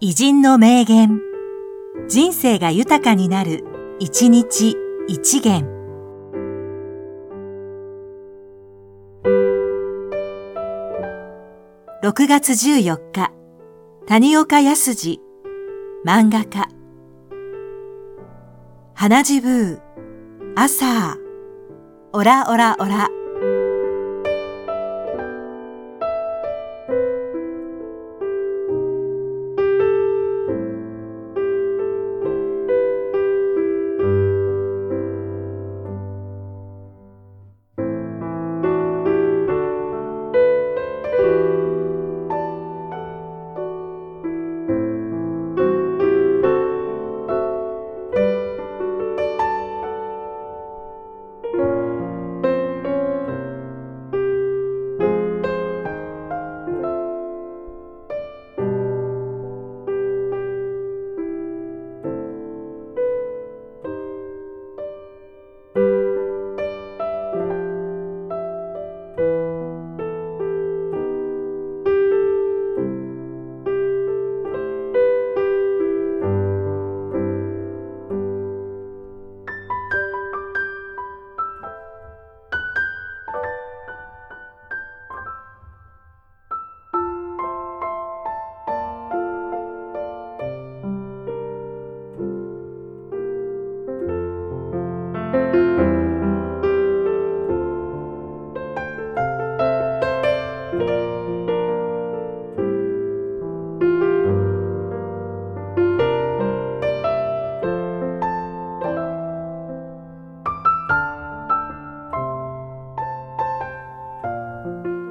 偉人の名言。人生が豊かになる、一日一元。6月14日、谷岡康二、漫画家。花じぶう、朝、オラオラオラ。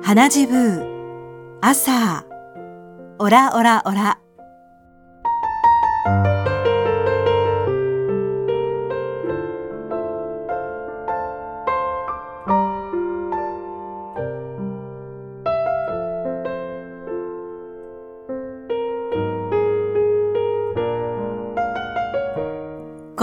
花じぶう、朝、オラオラオラ。